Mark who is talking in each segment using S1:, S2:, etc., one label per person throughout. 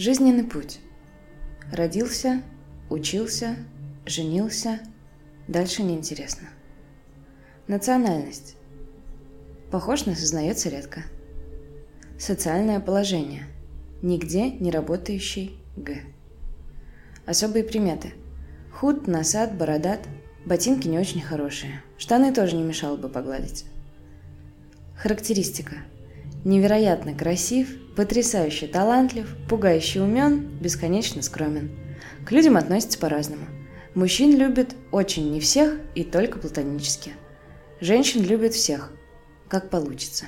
S1: Жизненный путь. Родился, учился, женился. Дальше неинтересно. Национальность. Похож, но сознается редко. Социальное положение. Нигде не работающий Г. Особые приметы. Худ, носат, бородат. Ботинки не очень хорошие. Штаны тоже не мешало бы погладить. Характеристика. Невероятно красив, потрясающе талантлив, пугающе умен, бесконечно скромен. К людям относится по-разному. Мужчин любит очень не всех и только платонически. Женщин любит всех, как получится.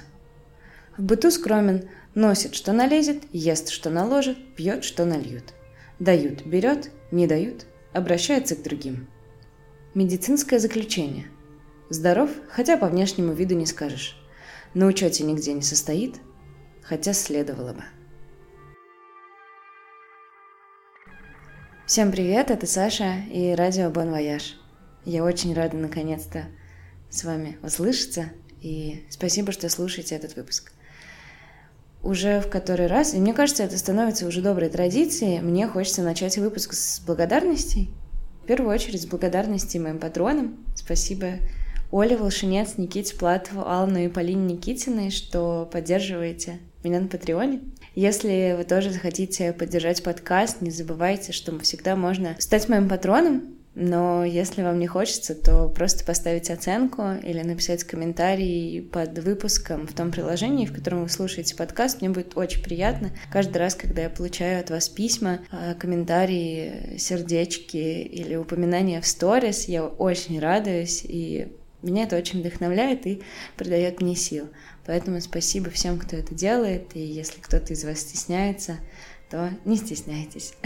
S1: В быту скромен, носит, что налезет, ест, что наложит, пьет, что нальют. Дают – берет, не дают – обращается к другим. Медицинское заключение. Здоров, хотя по внешнему виду не скажешь. На учете нигде не состоит, хотя следовало бы. Всем привет, это Саша и радио Бон Вояж. Я очень рада наконец-то с вами услышаться, и спасибо, что слушаете этот выпуск. Уже в который раз, и мне кажется, это становится уже доброй традицией, мне хочется начать выпуск с благодарностей. В первую очередь с благодарности моим патронам. Спасибо Оле Волшинец, Никите Платову, Аллану и Полине Никитиной, что поддерживаете меня на Патреоне. Если вы тоже захотите поддержать подкаст, не забывайте, что всегда можно стать моим патроном, но если вам не хочется, то просто поставить оценку или написать комментарий под выпуском в том приложении, в котором вы слушаете подкаст. Мне будет очень приятно. Каждый раз, когда я получаю от вас письма, а, комментарии, сердечки или упоминания в сторис, я очень радуюсь и меня это очень вдохновляет и придает мне сил. Поэтому спасибо всем, кто это делает. И если кто-то из вас стесняется, то не стесняйтесь.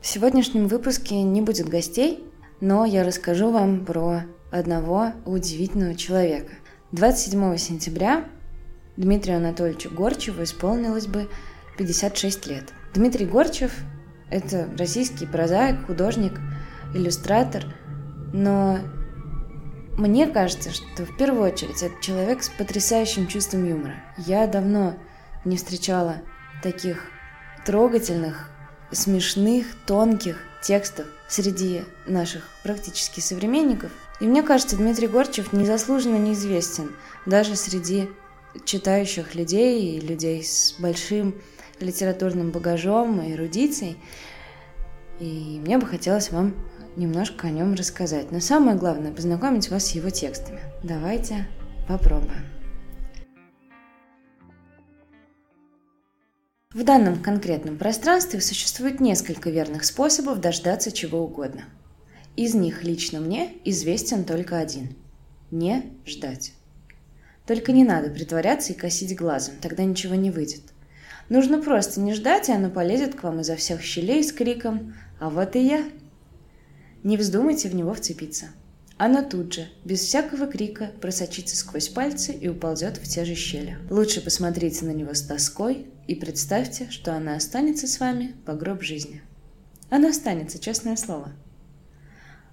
S1: В сегодняшнем выпуске не будет гостей, но я расскажу вам про одного удивительного человека. 27 сентября Дмитрию Анатольевичу Горчеву исполнилось бы 56 лет. Дмитрий Горчев – это российский прозаик, художник – иллюстратор, но мне кажется, что в первую очередь это человек с потрясающим чувством юмора. Я давно не встречала таких трогательных, смешных, тонких текстов среди наших практически современников. И мне кажется, Дмитрий Горчев незаслуженно неизвестен даже среди читающих людей и людей с большим литературным багажом и эрудицией. И мне бы хотелось вам немножко о нем рассказать. Но самое главное – познакомить вас с его текстами. Давайте попробуем. В данном конкретном пространстве существует несколько верных способов дождаться чего угодно. Из них лично мне известен только один – не ждать. Только не надо притворяться и косить глазом, тогда ничего не выйдет. Нужно просто не ждать, и оно полезет к вам изо всех щелей с криком «А вот и я!» Не вздумайте в него вцепиться. Оно тут же, без всякого крика, просочится сквозь пальцы и уползет в те же щели. Лучше посмотрите на него с тоской и представьте, что она останется с вами по гроб жизни. Она останется, честное слово.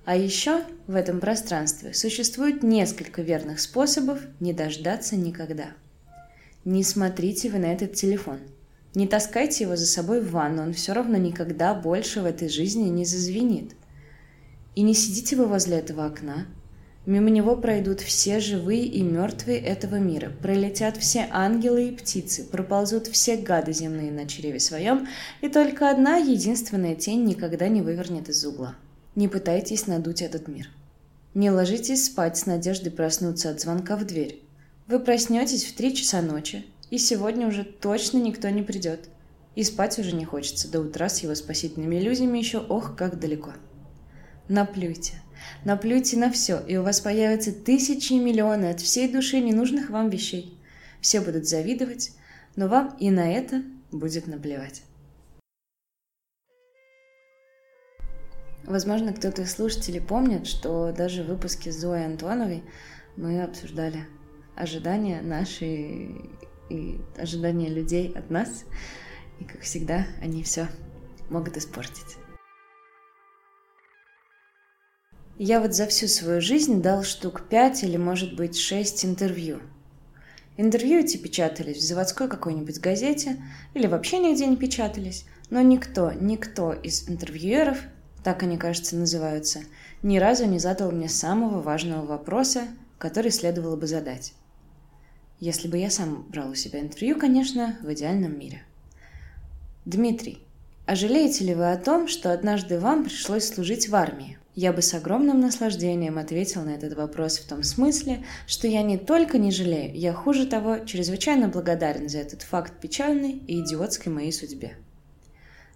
S1: А еще в этом пространстве существует несколько верных способов не дождаться никогда. Не смотрите вы на этот телефон. Не таскайте его за собой в ванну, он все равно никогда больше в этой жизни не зазвенит – и не сидите вы возле этого окна. Мимо него пройдут все живые и мертвые этого мира, пролетят все ангелы и птицы, проползут все гады земные на чреве своем, и только одна единственная тень никогда не вывернет из угла. Не пытайтесь надуть этот мир. Не ложитесь спать с надеждой проснуться от звонка в дверь. Вы проснетесь в три часа ночи, и сегодня уже точно никто не придет. И спать уже не хочется, до утра с его спасительными иллюзиями еще ох, как далеко. Наплюйте. Наплюйте на все, и у вас появятся тысячи и миллионы от всей души ненужных вам вещей. Все будут завидовать, но вам и на это будет наплевать. Возможно, кто-то из слушателей помнит, что даже в выпуске Зоей Антоновой мы обсуждали ожидания наши и ожидания людей от нас. И, как всегда, они все могут испортить. Я вот за всю свою жизнь дал штук пять или, может быть, шесть интервью. Интервью эти печатались в заводской какой-нибудь газете или вообще нигде не печатались, но никто, никто из интервьюеров, так они, кажется, называются, ни разу не задал мне самого важного вопроса, который следовало бы задать. Если бы я сам брал у себя интервью, конечно, в идеальном мире. Дмитрий, а жалеете ли вы о том, что однажды вам пришлось служить в армии? Я бы с огромным наслаждением ответил на этот вопрос в том смысле, что я не только не жалею, я хуже того, чрезвычайно благодарен за этот факт печальной и идиотской моей судьбе.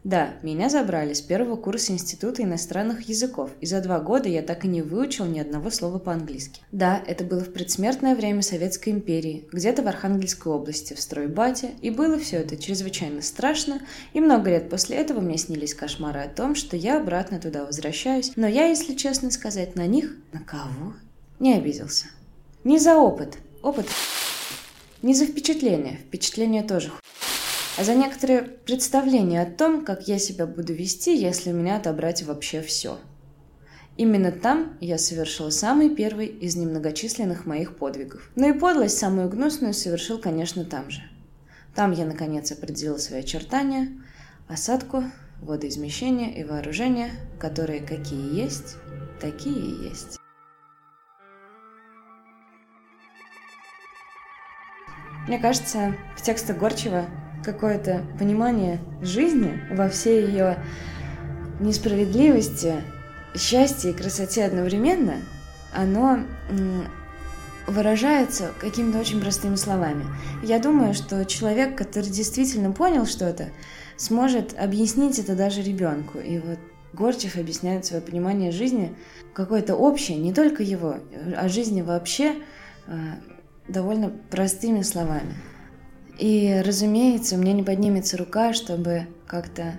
S1: Да, меня забрали с первого курса Института иностранных языков, и за два года я так и не выучил ни одного слова по-английски. Да, это было в предсмертное время Советской империи, где-то в Архангельской области, в стройбате, и было все это чрезвычайно страшно, и много лет после этого мне снились кошмары о том, что я обратно туда возвращаюсь, но я, если честно сказать, на них, на кого, не обиделся. Не за опыт, опыт не за впечатление, впечатление тоже а за некоторые представления о том, как я себя буду вести, если меня отобрать вообще все. Именно там я совершил самый первый из немногочисленных моих подвигов. Но и подлость самую гнусную совершил, конечно, там же. Там я, наконец, определил свои очертания, осадку, водоизмещение и вооружение, которые какие есть, такие и есть. Мне кажется, в текстах Горчева какое-то понимание жизни во всей ее несправедливости, счастье и красоте одновременно, оно выражается какими-то очень простыми словами. Я думаю, что человек, который действительно понял что-то, сможет объяснить это даже ребенку. И вот Горчев объясняет свое понимание жизни какое-то общее, не только его, а жизни вообще а, довольно простыми словами. И, разумеется, у меня не поднимется рука, чтобы как-то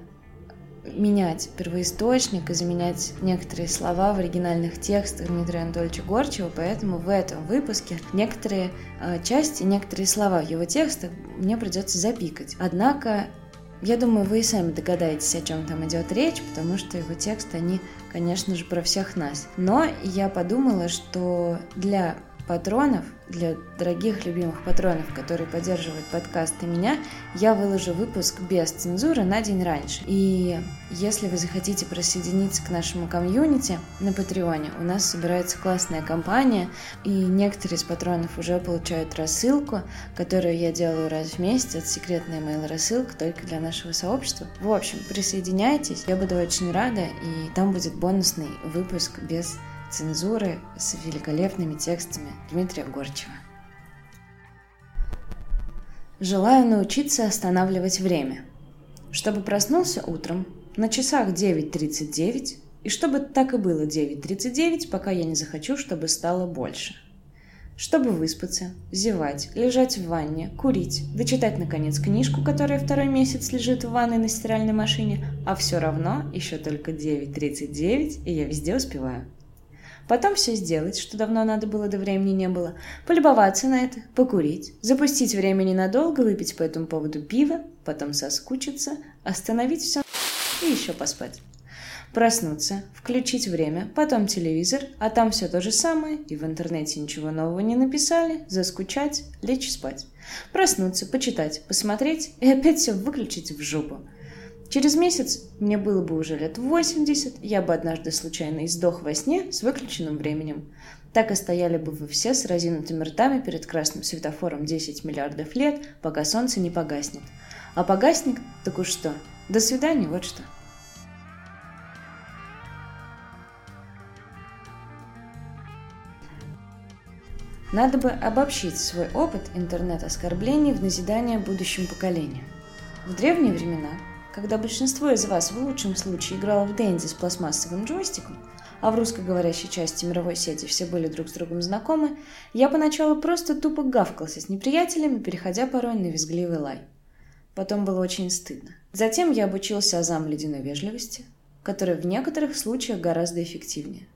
S1: менять первоисточник и заменять некоторые слова в оригинальных текстах Дмитрия Анатольевича Горчева, поэтому в этом выпуске некоторые э, части, некоторые слова в его текстах мне придется запикать. Однако, я думаю, вы и сами догадаетесь, о чем там идет речь, потому что его тексты, они, конечно же, про всех нас. Но я подумала, что для патронов, для дорогих любимых патронов, которые поддерживают подкаст и меня, я выложу выпуск без цензуры на день раньше. И если вы захотите присоединиться к нашему комьюнити на Патреоне, у нас собирается классная компания, и некоторые из патронов уже получают рассылку, которую я делаю раз в месяц, секретная email-рассылка только для нашего сообщества. В общем, присоединяйтесь, я буду очень рада, и там будет бонусный выпуск без цензуры с великолепными текстами Дмитрия Горчева. Желаю научиться останавливать время, чтобы проснулся утром на часах 9.39, и чтобы так и было 9.39, пока я не захочу, чтобы стало больше. Чтобы выспаться, зевать, лежать в ванне, курить, дочитать, наконец, книжку, которая второй месяц лежит в ванной на стиральной машине, а все равно еще только 9.39, и я везде успеваю. Потом все сделать, что давно надо было, до времени не было. Полюбоваться на это, покурить, запустить время ненадолго, выпить по этому поводу пиво, потом соскучиться, остановить все и еще поспать. Проснуться, включить время, потом телевизор, а там все то же самое, и в интернете ничего нового не написали, заскучать, лечь спать. Проснуться, почитать, посмотреть и опять все выключить в жопу. Через месяц мне было бы уже лет 80, я бы однажды случайно издох во сне с выключенным временем. Так и стояли бы вы все с разинутыми ртами перед красным светофором 10 миллиардов лет, пока солнце не погаснет. А погаснет, так уж что. До свидания, вот что. Надо бы обобщить свой опыт интернет-оскорблений в назидание будущим поколениям. В древние времена когда большинство из вас в лучшем случае играло в Дэнди с пластмассовым джойстиком, а в русскоговорящей части мировой сети все были друг с другом знакомы, я поначалу просто тупо гавкался с неприятелями, переходя порой на визгливый лай. Потом было очень стыдно. Затем я обучился азам ледяной вежливости, которая в некоторых случаях гораздо эффективнее.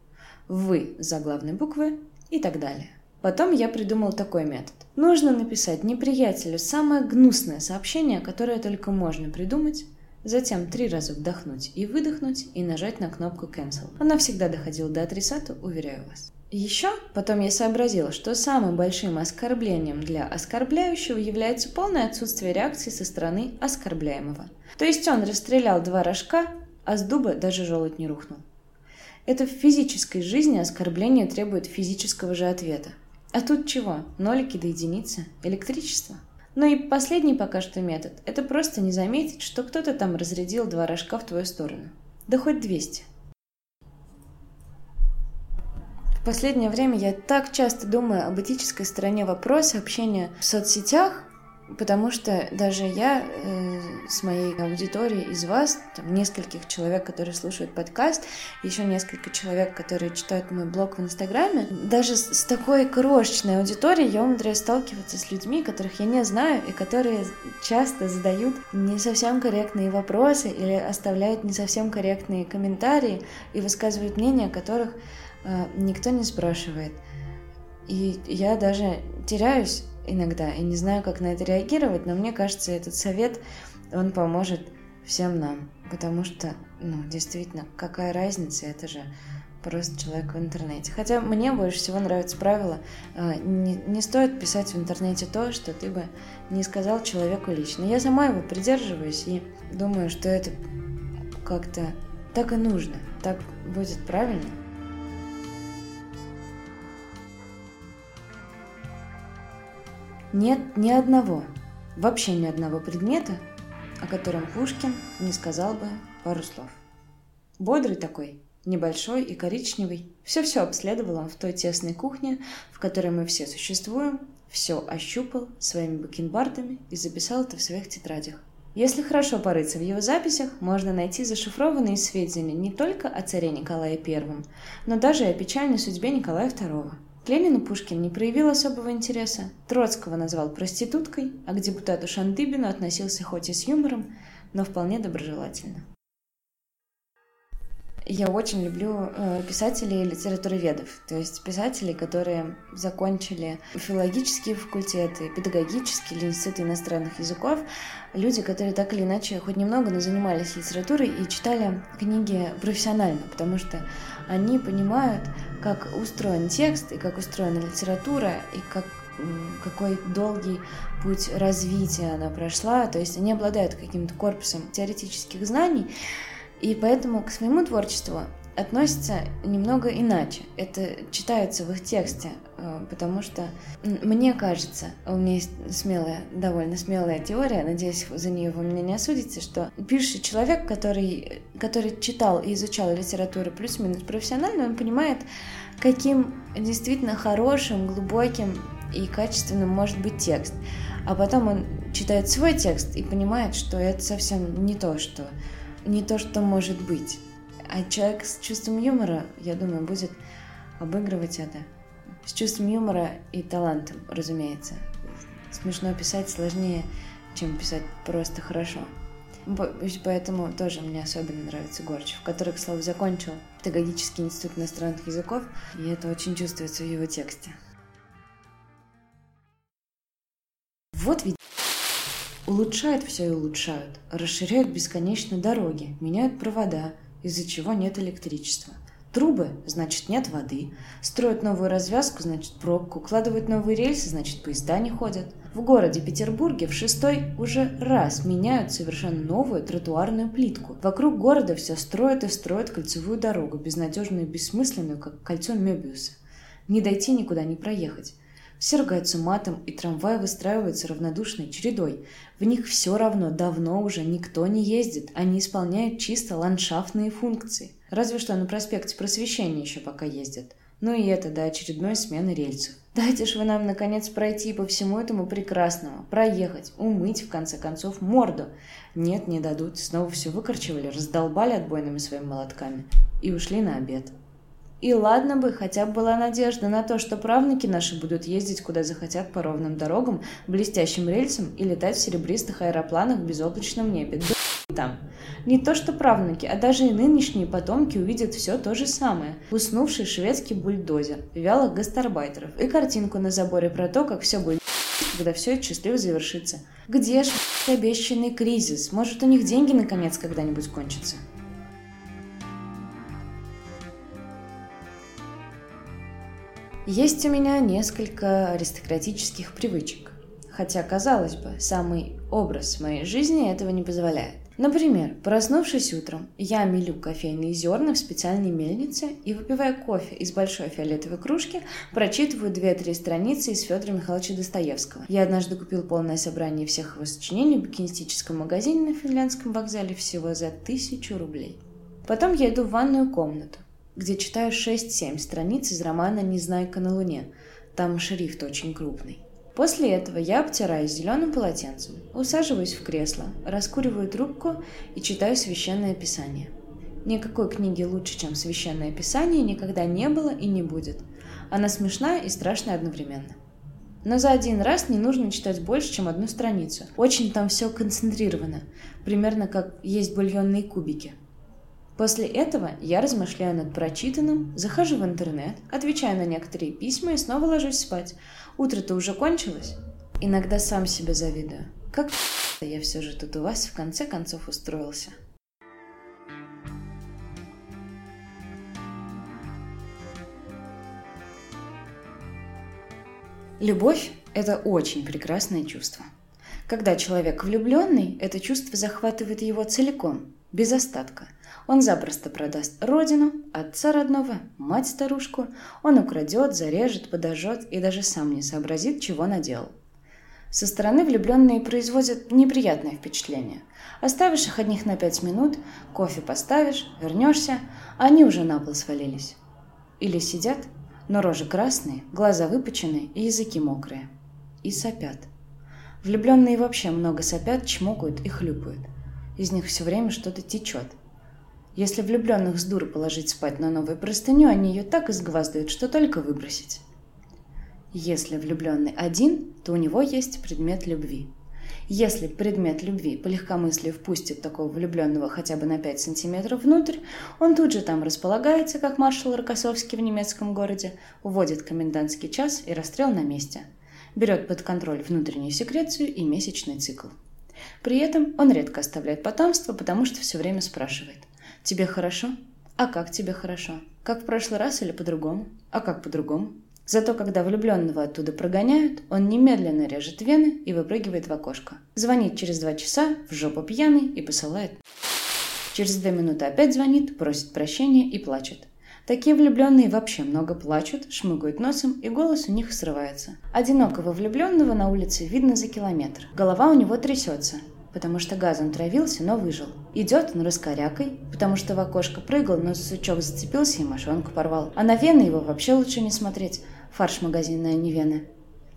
S1: «Вы» за главной буквы и так далее. Потом я придумал такой метод. Нужно написать неприятелю самое гнусное сообщение, которое только можно придумать, Затем три раза вдохнуть и выдохнуть и нажать на кнопку Cancel. Она всегда доходила до адресата, уверяю вас. Еще потом я сообразила, что самым большим оскорблением для оскорбляющего является полное отсутствие реакции со стороны оскорбляемого. То есть он расстрелял два рожка, а с дуба даже желудь не рухнул. Это в физической жизни оскорбление требует физического же ответа. А тут чего? Нолики до единицы? Электричество? Ну и последний пока что метод – это просто не заметить, что кто-то там разрядил два рожка в твою сторону. Да хоть 200. В последнее время я так часто думаю об этической стороне вопроса общения в соцсетях, потому что даже я э, с моей аудиторией из вас, там нескольких человек, которые слушают подкаст, еще несколько человек, которые читают мой блог в Инстаграме, даже с, с такой крошечной аудиторией я умудряюсь сталкиваться с людьми, которых я не знаю и которые часто задают не совсем корректные вопросы или оставляют не совсем корректные комментарии и высказывают мнения, которых Э, никто не спрашивает. И я даже теряюсь иногда и не знаю, как на это реагировать, но мне кажется, этот совет, он поможет всем нам, потому что, ну, действительно, какая разница, это же просто человек в интернете. Хотя мне больше всего нравится правило, э, не, не стоит писать в интернете то, что ты бы не сказал человеку лично. Я сама его придерживаюсь и думаю, что это как-то так и нужно, так будет правильно. Нет ни одного, вообще ни одного предмета, о котором Пушкин не сказал бы пару слов. Бодрый такой, небольшой и коричневый. Все-все обследовал он в той тесной кухне, в которой мы все существуем, все ощупал своими бакенбардами и записал это в своих тетрадях. Если хорошо порыться в его записях, можно найти зашифрованные сведения не только о царе Николае I, но даже и о печальной судьбе Николая II. К Ленину Пушкин не проявил особого интереса, Троцкого назвал проституткой, а к депутату Шандыбину относился хоть и с юмором, но вполне доброжелательно. Я очень люблю э, писателей и литературоведов, то есть писателей, которые закончили филологические факультеты, педагогические или институты иностранных языков, люди, которые так или иначе хоть немного, но занимались литературой и читали книги профессионально, потому что они понимают, как устроен текст и как устроена литература и как какой долгий путь развития она прошла, то есть они обладают каким-то корпусом теоретических знаний, и поэтому к своему творчеству относятся немного иначе. Это читается в их тексте, э, потому что мне кажется, у меня есть смелая, довольно смелая теория, надеюсь, за нее вы меня не осудите, что пишущий человек, который, который читал и изучал литературу плюс-минус профессионально, он понимает, каким действительно хорошим, глубоким и качественным может быть текст. А потом он читает свой текст и понимает, что это совсем не то, что не то, что может быть. А человек с чувством юмора, я думаю, будет обыгрывать это. С чувством юмора и талантом, разумеется. Смешно писать сложнее, чем писать просто хорошо. Поэтому тоже мне особенно нравится Горчев, который, к слову, закончил педагогический институт иностранных языков, и это очень чувствуется в его тексте. Вот ведь Улучшают все и улучшают, расширяют бесконечно дороги, меняют провода, из-за чего нет электричества. Трубы, значит нет воды. Строят новую развязку, значит пробку. Укладывают новые рельсы, значит поезда не ходят. В городе Петербурге в шестой уже раз меняют совершенно новую тротуарную плитку. Вокруг города все строят и строят кольцевую дорогу, безнадежную и бессмысленную, как кольцо Мебиуса. Не дойти никуда, не проехать. Все ругаются матом, и трамваи выстраиваются равнодушной чередой. В них все равно давно уже никто не ездит, они исполняют чисто ландшафтные функции. Разве что на проспекте Просвещения еще пока ездят. Ну и это до очередной смены рельсов. Дайте ж вы нам, наконец, пройти по всему этому прекрасному, проехать, умыть, в конце концов, морду. Нет, не дадут, снова все выкорчевали, раздолбали отбойными своими молотками и ушли на обед. И ладно бы, хотя бы была надежда на то, что правнуки наши будут ездить куда захотят по ровным дорогам, блестящим рельсам и летать в серебристых аэропланах в безоблачном небе. Да там. Не то что правнуки, а даже и нынешние потомки увидят все то же самое. Уснувший шведский бульдозер, вялых гастарбайтеров и картинку на заборе про то, как все будет когда все это счастливо завершится. Где ж обещанный кризис? Может, у них деньги наконец когда-нибудь кончатся? Есть у меня несколько аристократических привычек. Хотя, казалось бы, самый образ моей жизни этого не позволяет. Например, проснувшись утром, я мелю кофейные зерна в специальной мельнице и, выпивая кофе из большой фиолетовой кружки, прочитываю две-три страницы из Федора Михайловича Достоевского. Я однажды купил полное собрание всех его сочинений в букинистическом магазине на финляндском вокзале всего за тысячу рублей. Потом я иду в ванную комнату, где читаю 6-7 страниц из романа «Незнайка на луне». Там шрифт очень крупный. После этого я обтираюсь зеленым полотенцем, усаживаюсь в кресло, раскуриваю трубку и читаю священное писание. Никакой книги лучше, чем священное писание, никогда не было и не будет. Она смешная и страшная одновременно. Но за один раз не нужно читать больше, чем одну страницу. Очень там все концентрировано, примерно как есть бульонные кубики. После этого я размышляю над прочитанным, захожу в интернет, отвечаю на некоторые письма и снова ложусь спать – Утро-то уже кончилось. Иногда сам себе завидую. Как я все же тут у вас в конце концов устроился. Любовь – это очень прекрасное чувство. Когда человек влюбленный, это чувство захватывает его целиком, без остатка – он запросто продаст родину, отца родного, мать-старушку. Он украдет, зарежет, подожжет и даже сам не сообразит, чего наделал. Со стороны влюбленные производят неприятное впечатление. Оставишь их одних на пять минут, кофе поставишь, вернешься, а они уже на пол свалились. Или сидят, но рожи красные, глаза выпученные и языки мокрые. И сопят. Влюбленные вообще много сопят, чмокают и хлюпают. Из них все время что-то течет – если влюбленных с дуру положить спать на новую простыню, они ее так изгваздают, что только выбросить. Если влюбленный один, то у него есть предмет любви. Если предмет любви по легкомыслию впустит такого влюбленного хотя бы на 5 сантиметров внутрь, он тут же там располагается, как маршал Рокоссовский в немецком городе, уводит комендантский час и расстрел на месте. Берет под контроль внутреннюю секрецию и месячный цикл. При этом он редко оставляет потомство, потому что все время спрашивает. Тебе хорошо? А как тебе хорошо? Как в прошлый раз или по-другому? А как по-другому? Зато когда влюбленного оттуда прогоняют, он немедленно режет вены и выпрыгивает в окошко. Звонит через два часа, в жопу пьяный и посылает. Через две минуты опять звонит, просит прощения и плачет. Такие влюбленные вообще много плачут, шмыгают носом, и голос у них срывается. Одинокого влюбленного на улице видно за километр. Голова у него трясется, потому что газом травился, но выжил. Идет он раскорякой, потому что в окошко прыгал, но сучок зацепился и мошонку порвал. А на вены его вообще лучше не смотреть. Фарш магазинная не вены.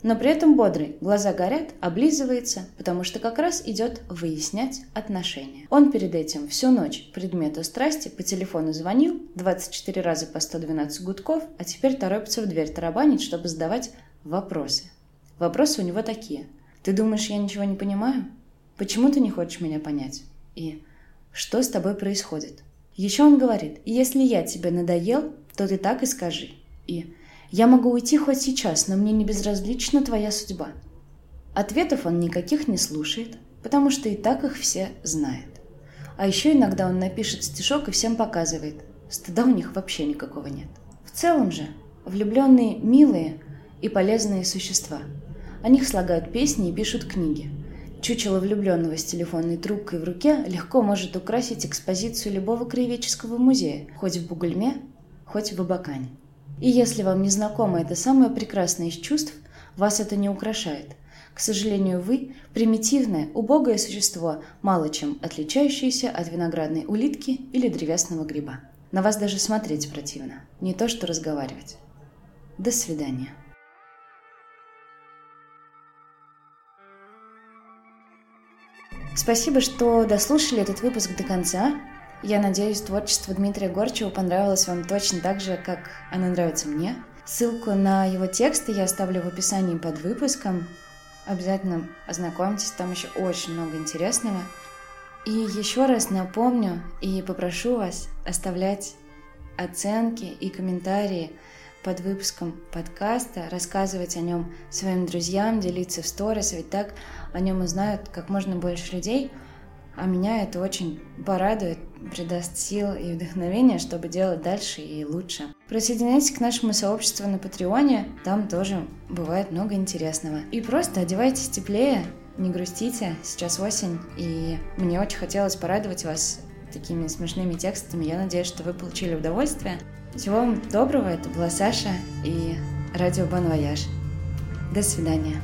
S1: Но при этом бодрый, глаза горят, облизывается, потому что как раз идет выяснять отношения. Он перед этим всю ночь предмету страсти по телефону звонил, 24 раза по 112 гудков, а теперь торопится в дверь тарабанить, чтобы задавать вопросы. Вопросы у него такие. «Ты думаешь, я ничего не понимаю?» Почему ты не хочешь меня понять? И что с тобой происходит? Еще он говорит, если я тебе надоел, то ты так и скажи. И я могу уйти хоть сейчас, но мне не безразлична твоя судьба. Ответов он никаких не слушает, потому что и так их все знает. А еще иногда он напишет стишок и всем показывает. Стыда у них вообще никакого нет. В целом же, влюбленные милые и полезные существа. О них слагают песни и пишут книги – Чучело влюбленного с телефонной трубкой в руке легко может украсить экспозицию любого краеведческого музея, хоть в Бугульме, хоть в Абакане. И если вам не знакомо это самое прекрасное из чувств, вас это не украшает. К сожалению, вы – примитивное, убогое существо, мало чем отличающееся от виноградной улитки или древесного гриба. На вас даже смотреть противно, не то что разговаривать. До свидания. Спасибо, что дослушали этот выпуск до конца. Я надеюсь, творчество Дмитрия Горчева понравилось вам точно так же, как оно нравится мне. Ссылку на его тексты я оставлю в описании под выпуском. Обязательно ознакомьтесь, там еще очень много интересного. И еще раз напомню и попрошу вас оставлять оценки и комментарии под выпуском подкаста, рассказывать о нем своим друзьям, делиться в сторис, ведь так о нем узнают как можно больше людей. А меня это очень порадует, придаст сил и вдохновения, чтобы делать дальше и лучше. Присоединяйтесь к нашему сообществу на Патреоне, там тоже бывает много интересного. И просто одевайтесь теплее, не грустите, сейчас осень, и мне очень хотелось порадовать вас такими смешными текстами. Я надеюсь, что вы получили удовольствие. Всего вам доброго, это была Саша и радио Бон Вояж. До свидания.